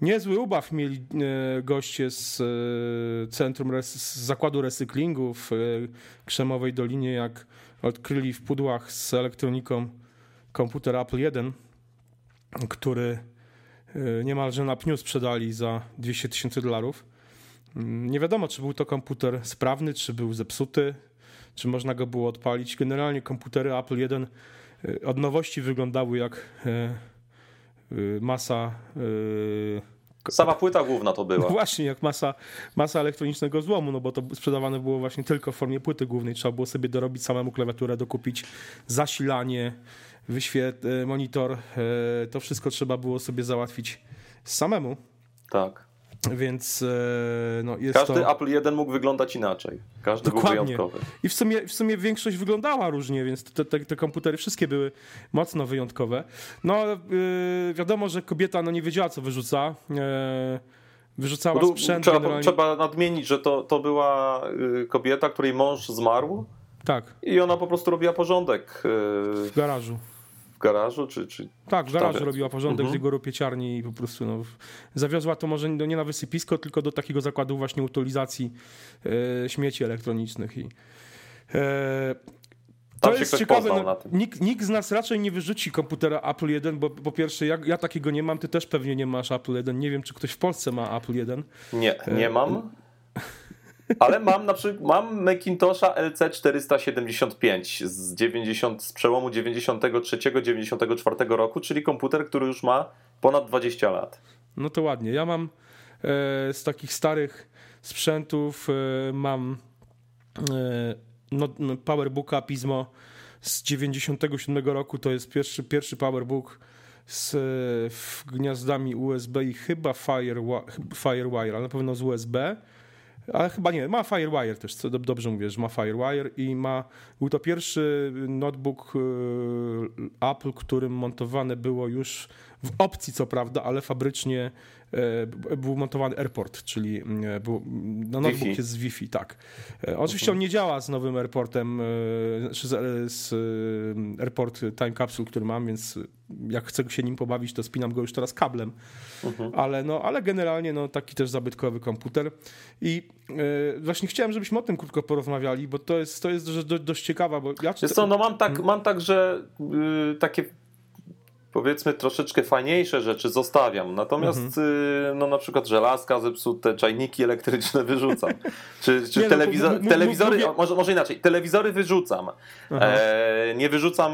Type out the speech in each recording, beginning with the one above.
Niezły ubaw mieli e, goście z e, centrum, z zakładu recyklingu w Krzemowej Dolinie, jak odkryli w pudłach z elektroniką komputer Apple 1, który niemalże na pniu sprzedali za 200 tysięcy dolarów. Mm, nie wiadomo, czy był to komputer sprawny, czy był zepsuty, czy można go było odpalić. Generalnie komputery Apple 1 od nowości wyglądały jak masa. Y, Sama płyta główna to była. Właśnie, jak masa, masa elektronicznego złomu, no bo to sprzedawane było właśnie tylko w formie płyty głównej. Trzeba było sobie dorobić samemu klawiaturę, dokupić zasilanie, wyświet, y, monitor. To wszystko trzeba było sobie załatwić samemu. Tak. Więc e, no, Każdy to... Apple 1 mógł wyglądać inaczej. Każdy Dokładnie. był wyjątkowy. I w sumie, w sumie większość wyglądała różnie, więc te, te, te komputery wszystkie były mocno wyjątkowe. No yy, wiadomo, że kobieta no, nie wiedziała, co wyrzuca. Yy, wyrzucała no, sprzęt. Trzeba, generalnie... trzeba nadmienić, że to, to była kobieta, której mąż zmarł. Tak. I ona po prostu robiła porządek. W garażu w garażu, czy... czy tak, w garażu robiła porządek mhm. z jego pieciarni i po prostu no, zawiozła to może nie na wysypisko, tylko do takiego zakładu właśnie utylizacji e, śmieci elektronicznych i e, to jest ciekawe. No, nikt, nikt, z nas raczej nie wyrzuci komputera Apple 1, bo po pierwsze ja, ja, takiego nie mam, ty też pewnie nie masz Apple 1. Nie wiem, czy ktoś w Polsce ma Apple 1. Nie, nie e, mam. Ale mam na przykład mam Macintosha LC475 z, 90, z przełomu 93-94 roku, czyli komputer, który już ma ponad 20 lat. No to ładnie. Ja mam e, z takich starych sprzętów e, mam e, no, no Powerbooka Pismo z 97 roku. To jest pierwszy, pierwszy Powerbook z gniazdami USB i chyba Firewire, ale na pewno z USB ale chyba nie, ma Firewire też, co dobrze mówię, że ma Firewire i ma, był to pierwszy notebook y, Apple, którym montowane było już w opcji co prawda, ale fabrycznie e, był montowany AirPort, czyli e, był, no notebook jest z Wi-Fi, tak. E, oczywiście on nie działa z nowym AirPortem, z, z AirPort Time Capsule, który mam, więc jak chcę się nim pobawić, to spinam go już teraz kablem. Mhm. Ale, no, ale generalnie no, taki też zabytkowy komputer. I właśnie chciałem, żebyśmy o tym krótko porozmawiali, bo to jest, to jest dość, dość ciekawa. Bo ja... Wiesz co, no mam tak, mam tak że yy, takie powiedzmy troszeczkę fajniejsze rzeczy zostawiam. Natomiast mhm. Y, no na przykład żelazka zepsute, czajniki elektryczne wyrzucam. Czy, czy nie, no, telewizory, może, może inaczej, telewizory wyrzucam. E, nie wyrzucam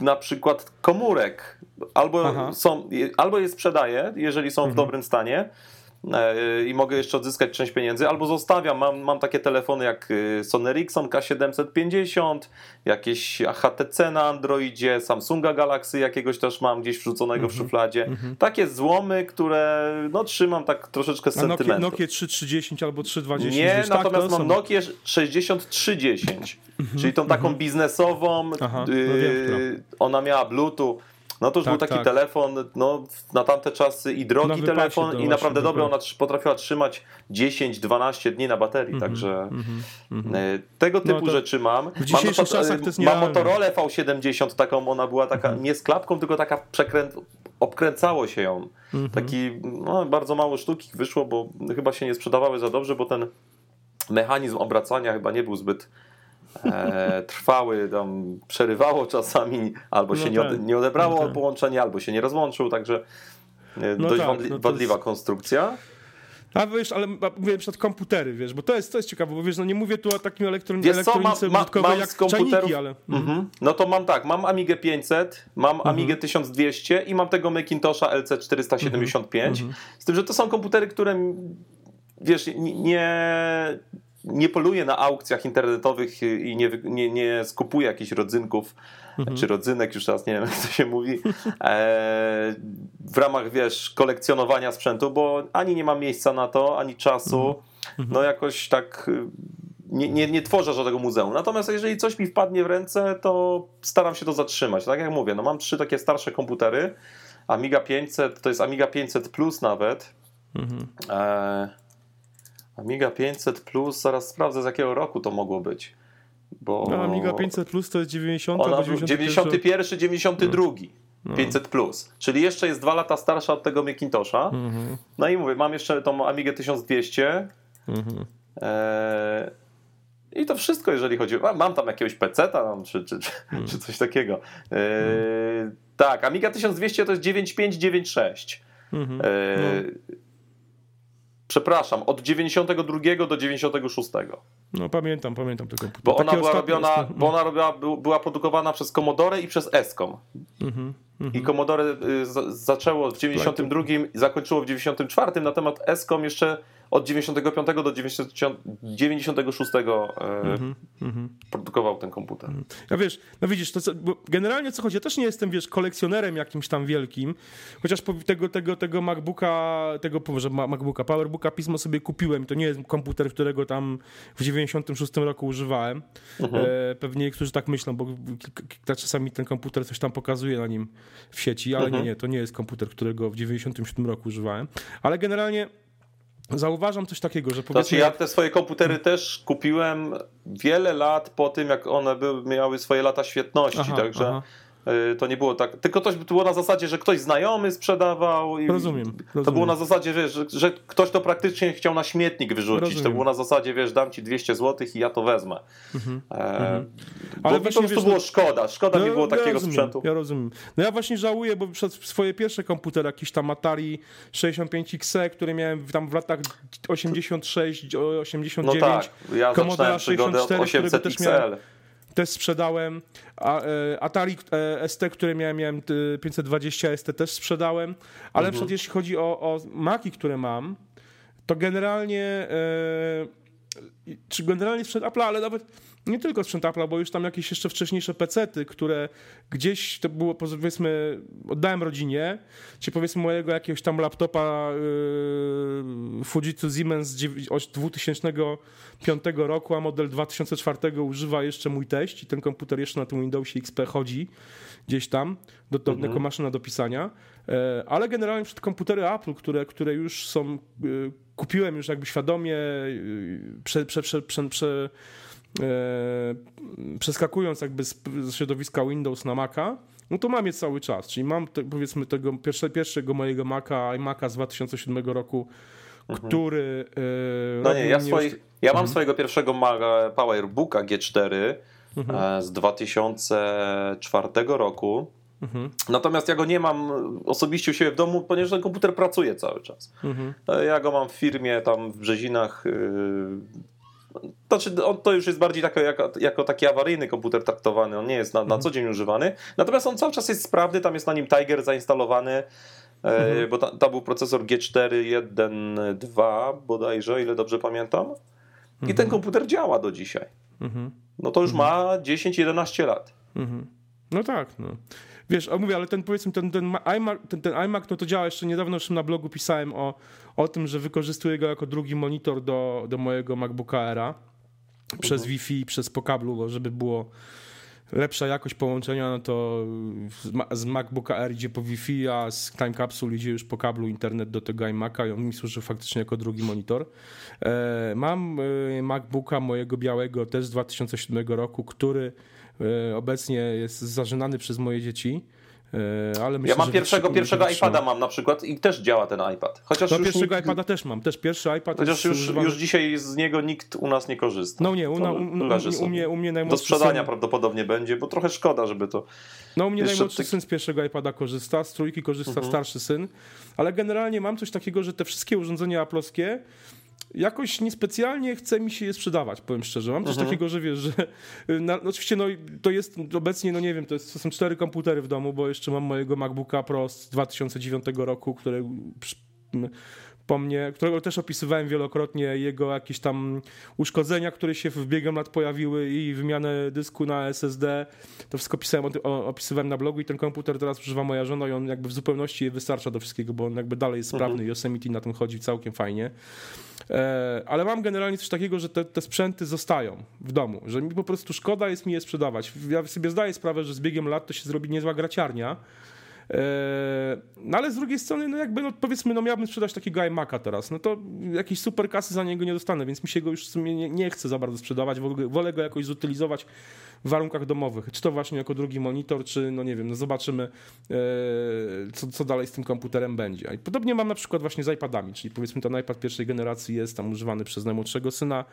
na przykład komórek. Albo, są, albo je sprzedaję, jeżeli są mhm. w dobrym stanie, i mogę jeszcze odzyskać część pieniędzy, albo zostawiam. Mam, mam takie telefony jak y, Sony Ericsson K750, jakieś HTC na Androidzie, Samsunga Galaxy jakiegoś też mam gdzieś wrzuconego w mhm. szufladzie. -hmm. Takie złomy, które no, trzymam tak troszeczkę z sentymentu. Nokia, Nokia 3310 albo 320. Nie, wiesz, natomiast tak, mam Nokia 6310, mm -hmm. czyli tą taką mhm. biznesową. Aha, no wiem, ona miała Bluetooth no to już tak, był taki tak. telefon, no na tamte czasy i drogi telefon i naprawdę dobry, ona potrafiła trzymać 10-12 dni na baterii, mm -hmm, także mm -hmm. tego no typu no rzeczy mam. W dzisiejszych mam, czasach to jest Mam Motorola V70 taką, ona była taka -hmm. nie z klapką, tylko taka przekręt, obkręcało się ją. Mhm. Taki, no bardzo mało sztuki wyszło, bo chyba się nie sprzedawały za dobrze, bo ten mechanizm obracania chyba nie był zbyt e, trwały, tam przerywało czasami, albo się no nie, ode, tak. nie odebrało no tak. połączenie, albo się nie rozłączył, także e, no dość tak, wadli, no wadliwa jest... konstrukcja. A wiesz, ale mówię przykład komputery, wiesz, bo to jest, to jest ciekawe, bo wiesz, no nie mówię tu o takim elektron wiesz elektronice ma, ma, mam jak z komputerów, ale... Mhm. No to mam tak, mam Amigę 500, mam mhm. Amigę 1200 i mam tego Macintosha LC475, mhm. z tym, że to są komputery, które wiesz, nie, nie poluje na aukcjach internetowych i nie, nie, nie skupuje jakichś rodzynków, mhm. czy rodzynek, już teraz nie wiem jak to się mówi, e, w ramach, wiesz, kolekcjonowania sprzętu, bo ani nie ma miejsca na to, ani czasu, mhm. mhm. no jakoś tak y, nie, nie, nie tworzę żadnego muzeum. Natomiast jeżeli coś mi wpadnie w ręce, to staram się to zatrzymać. Tak jak mówię, no mam trzy takie starsze komputery, Amiga 500, to jest Amiga 500 Plus nawet, mhm. e, Amiga 500 Plus, zaraz sprawdzę z jakiego roku to mogło być. Bo no, Amiga 500 Plus to jest 90 ona, 91, 91, 92. 500 plus, czyli jeszcze jest dwa lata starsza od tego Macintosha. Mhm. No i mówię, mam jeszcze tą Amigę 1200. Mhm. E, I to wszystko, jeżeli chodzi o. Mam tam jakiegoś PC-ta czy, czy, czy, hmm. czy, coś takiego. E, hmm. Tak, Amiga 1200 to jest 9596. Mhm. E, no. Przepraszam, od 92 do 96. No pamiętam, pamiętam tego komputer. Bo ona była robiona, jest... bo ona robiła, była produkowana przez Commodore i przez Escom. Mhm. I Commodore y, zaczęło w 92 i zakończyło w 94, natomiast Escom jeszcze od 95 do 90, 96 mm -hmm. produkował ten komputer. Mhm. Ja wiesz, no widzisz, to co, generalnie co chodzi, ja też nie jestem, wiesz, kolekcjonerem jakimś tam wielkim, chociaż tego, tego, tego MacBooka, tego, że MacBooka, PowerBooka Pismo sobie kupiłem, to nie jest komputer, którego tam w 96 roku używałem. Mhm. E, pewnie niektórzy tak myślą, bo czasami ten komputer coś tam pokazuje na nim w sieci, ale nie, nie, to nie jest komputer, którego w 97 roku używałem. Ale generalnie Zauważam coś takiego, że powiedzmy... Znaczy ja te swoje komputery też kupiłem wiele lat po tym, jak one były, miały swoje lata świetności, aha, także... Aha. Y, to nie było tak. Tylko to było na zasadzie, że ktoś znajomy sprzedawał. I rozumiem, rozumiem. To było na zasadzie, wiesz, że, że, ktoś to praktycznie chciał na śmietnik wyrzucić. Rozumiem. To było na zasadzie, wiesz, dam ci 200 zł i ja to wezmę. Mhm, e, mhm. Ale właśnie, prostu wiesz, było no- szkoda. Szkoda no, mi było takiego rozumiem, sprzętu. Ja rozumiem. No ja właśnie żałuję, bo przez swoje pierwsze komputery, jakiś tam Atari 65XE, które miałem tam w latach 86, 89. No tak, ja Commodore 64, którego też miałem też sprzedałem. A, e, Atari e, ST, które miałem, miałem 520 ST też sprzedałem, ale mhm. jeśli chodzi o, o Maki, które mam, to generalnie e, czy generalnie sprzęt Apple, ale nawet nie tylko sprzęt Apple, bo już tam jakieś jeszcze wcześniejsze pecety, które gdzieś to było, powiedzmy, oddałem rodzinie, czy powiedzmy mojego jakiegoś tam laptopa yy, Fujitsu Siemens z 2005 roku, a model 2004 używa jeszcze mój teść i ten komputer jeszcze na tym Windowsie XP chodzi gdzieś tam, do, do, mhm. maszyna do pisania, e, ale generalnie przed komputery Apple, które, które już są, yy, kupiłem już jakby świadomie, yy, prze, prze, prze, prze, prze przeskakując jakby z, z środowiska Windows na Maca, no to mam je cały czas. Czyli mam te, powiedzmy tego pierwsze, pierwszego mojego Maca, iMac'a z 2007 roku, mhm. który. E, no nie, ja, swoi, ja mam mhm. swojego pierwszego PowerBooka G4 mhm. E, z 2004 roku. Mhm. Natomiast ja go nie mam osobiście u siebie w domu, ponieważ ten komputer pracuje cały czas. Mhm. Ja go mam w firmie tam w Brzezinach y, znaczy, on, to już jest bardziej jako, jako, jako, taki awaryjny komputer traktowany, on nie jest na, na mhm. co dzień używany. Natomiast on cały czas jest sprawny, tam jest na nim Tiger zainstalowany, e, mhm. bo tam był procesor G4 1.2 bodajże, ile dobrze pamiętam. I mhm. ten komputer działa do dzisiaj. Mhm. No to już ma 10-11 lat. Mhm. No tak, no. Wiesz, a mówię, ale ten powiedzmy, ten, ten, iMac, ten, ten iMac, no to działa jeszcze niedawno, już na blogu pisałem o, o tym, że wykorzystuję go jako drugi monitor do, do mojego MacBooka Aira przez mhm. Wi-Fi, przez po kablu, żeby było lepsza jakość połączenia, no to z MacBooka Air idzie po Wi-Fi, a z Time Capsule idzie już po kablu internet do tego iMac'a i on mi służy faktycznie jako drugi monitor. E, mam e, MacBooka mojego białego też z 2007 roku, który obecnie jest zażynany przez moje dzieci. E, ale myślę, ja mam pierwszego, pierwszego iPada mam na przykład i też działa ten iPad. Chociaż no, pierwszego nikt... iPada też mam. Też pierwszy iPad Chociaż już, już dzisiaj z niego nikt u nas nie korzysta. No nie, u, u, u, u, mnie, u mnie najmłodszy Do sprzedania syn... prawdopodobnie będzie, bo trochę szkoda, żeby to... No u mnie najmłodszy ty... syn z pierwszego iPada korzysta, z trójki korzysta mhm. starszy syn, ale generalnie mam coś takiego, że te wszystkie urządzenia aploskie jakoś niespecjalnie chce mi się je sprzedawać, powiem szczerze. Mam coś mhm. takiego, że wiesz, że na, no oczywiście no, to jest obecnie, no nie wiem, to, jest, to są cztery komputery w domu, bo jeszcze mam mojego MacBooka Pro z 2009 roku, które po mnie, którego też opisywałem wielokrotnie, jego jakieś tam uszkodzenia, które się w biegiem lat pojawiły i wymianę dysku na SSD. To wszystko pisałem, opisywałem na blogu i ten komputer teraz używa moja żona i on jakby w zupełności wystarcza do wszystkiego, bo on jakby dalej jest sprawny mhm. Yosemite na tym chodzi całkiem fajnie. E, ale mam generalnie coś takiego, że te, te, sprzęty zostają w domu, że mi po prostu szkoda jest mi je sprzedawać. Ja sobie zdaję sprawę, że z biegiem lat to się zrobi niezła graciarnia, no ale z drugiej strony, no jakby, no powiedzmy, no miałbym sprzedać takiego iMac'a teraz, no to jakiejś super kasy za niego nie dostanę, więc mi się go już w sumie nie, nie chcę za bardzo sprzedawać, wolę go jakoś zutylizować w warunkach domowych, czy to właśnie jako drugi monitor, czy no nie wiem, no zobaczymy, co, co dalej z tym komputerem będzie. I podobnie mam na przykład właśnie z iPadami, czyli powiedzmy ten iPad pierwszej generacji jest tam używany przez najmłodszego syna.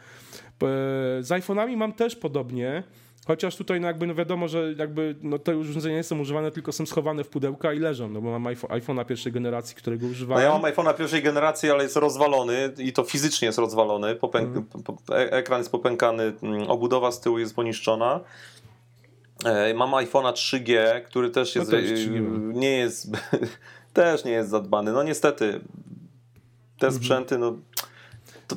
Z iPhone'ami mam też podobnie, Chociaż tutaj no jakby no wiadomo, że jakby no te urządzenia nie są używane, tylko są schowane w pudełka i leżą, no bo mam iPhone'a pierwszej generacji, którego używałem. No ja mam iPhone'a pierwszej generacji, ale jest rozwalony i to fizycznie jest rozwalony. Popęk mm. E, ekran jest popękany, mm, obudowa z tyłu jest poniszczona. E, mam iPhone'a 3G, który też jest, no też nie jest też nie jest zadbany. No niestety te mhm. sprzęty, no.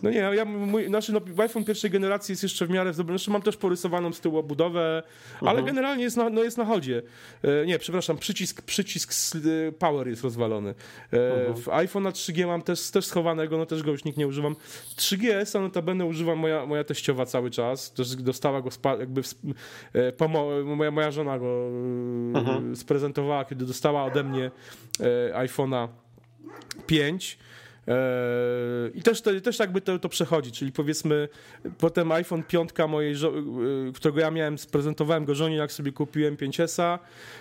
No nie, ja, mój, znaczy no, iPhone pierwszej generacji jest jeszcze w miarę w dobrym, znaczy mam też porysowaną z tyłu obudowę, ale mhm. -huh. generalnie jest na, no jest na chodzie. E, nie, przepraszam, przycisk, przycisk e, power jest rozwalony. E, mhm. W iPhone 3G mam też, też schowanego, no też go już nikt nie używam. 3GS, no notabene używam moja, moja teściowa cały czas, też dostała go jakby e, moja, moja żona go -huh. Mhm. sprezentowała, kiedy dostała ode mnie e, iPhone'a 5 i też, to, też jakby to, to przechodzi, czyli powiedzmy potem iPhone 5 mojej, y, którego ja miałem, sprezentowałem go żonie, jak sobie kupiłem 5S-a.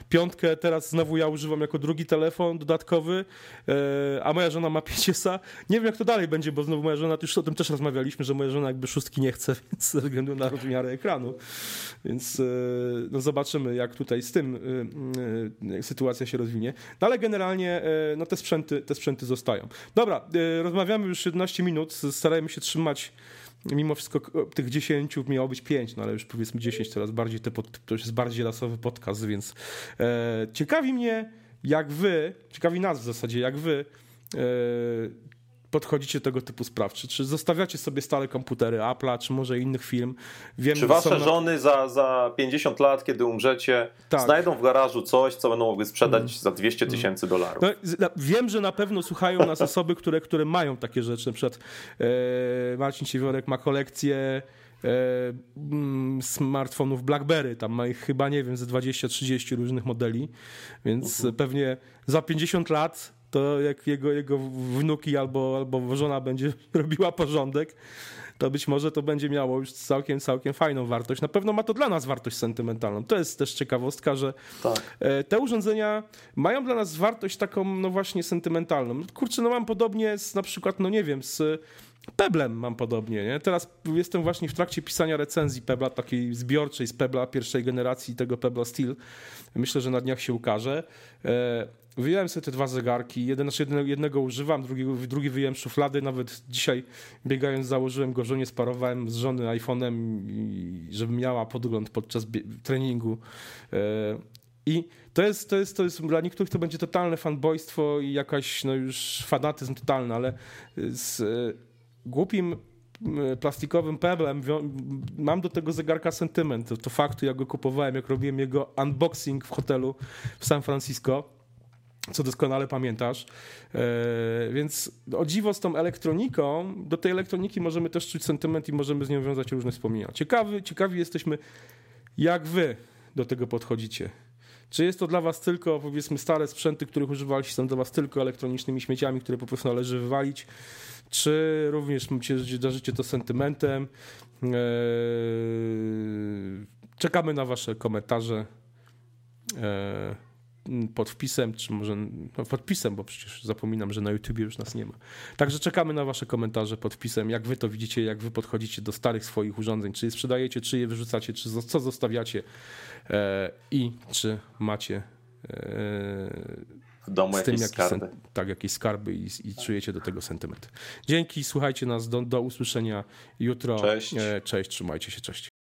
Piątkę teraz znowu ja używam jako drugi telefon dodatkowy, e, a moja żona ma 5S-a. Nie wiem jak to dalej będzie, bo znowu moja żona, już o tym też rozmawialiśmy, że moja żona jakby szóstki nie chce, więc ze względu na rozmiary ekranu. Więc e, no zobaczymy, jak tutaj z tym e, sytuacja się rozwinie. No ale generalnie no te sprzęty, te sprzęty zostają. Dobra, Y, rozmawiamy już 17 minut, starajmy się trzymać mimo wszystko tych 10 miało być 5, no ale już powiedzmy 10 teraz bardziej, te pod, to jest bardziej lasowy podcast, więc e, ciekawi mnie, jak wy, ciekawi nas w zasadzie, jak wy e, podchodzicie do tego typu spraw? Czy, czy zostawiacie sobie stale komputery Apple'a, czy może innych firm? Wiem, czy wasze żony za, za 50 lat, kiedy umrzecie, tak. znajdą w garażu coś, co będą mogły sprzedać mm. za 200 mm. tysięcy dolarów? No, wiem, że na pewno słuchają nas osoby, które, które mają takie rzeczy. Na przykład e, Marcin Siewiorek ma kolekcję e, mm, smartfonów BlackBerry. Tam ma ich chyba, nie wiem, ze 20-30 różnych modeli, więc uh mhm. -huh. pewnie za 50 lat to jak jego, jego wnuki albo, albo żona będzie robiła porządek, to być może to będzie miało już całkiem, całkiem fajną wartość. Na pewno ma to dla nas wartość sentymentalną. To jest też ciekawostka, że tak. E, te urządzenia mają dla nas wartość taką, no właśnie, sentymentalną. Kurczę, no mam podobnie z na przykład, no nie wiem, z Peblem mam podobnie. Nie? Teraz jestem właśnie w trakcie pisania recenzji Pebla, takiej zbiorczej z Pebla pierwszej generacji, tego Pebla Steel. Myślę, że na dniach się ukaże. E, wyjąłem sobie te dwa zegarki. Jeden, znaczy jednego, jednego używam, drugi, drugi wyjąłem szuflady. Nawet dzisiaj biegając założyłem go żonie, sparowałem z żony iPhone'em, żeby miała podgląd podczas treningu. E, I to jest, to, jest, to jest dla niektórych to będzie totalne fanboystwo i jakaś no już fanatyzm totalny, ale z głupim plastikowym peblem mam do tego zegarka sentyment. To, faktu, jak go kupowałem, jak robiłem jego unboxing w hotelu w San Francisco co doskonale pamiętasz. E, więc o dziwo z tą elektroniką, do tej elektroniki możemy też czuć sentyment i możemy z nią wiązać różne wspomnienia. Ciekawy, ciekawi jesteśmy, jak wy do tego podchodzicie. Czy jest to dla was tylko, powiedzmy, stare sprzęty, których używaliście, są dla was tylko elektronicznymi śmieciami, które po prostu należy wywalić, czy również darzycie to sentymentem? Eee, czekamy na wasze komentarze eee, pod wpisem, czy może no podpisem, bo przecież zapominam, że na YouTubie już nas nie ma. Także czekamy na wasze komentarze pod wpisem, jak wy to widzicie, jak wy podchodzicie do starych swoich urządzeń, czy je sprzedajecie, czy je wyrzucacie, czy co zostawiacie eee, i czy macie w domu z tym jakieś skarby. tak, jakieś skarby i, i, czujecie do tego sentyment. Dzięki, słuchajcie nas, do, do usłyszenia jutro. Cześć. Cześć, trzymajcie się, cześć.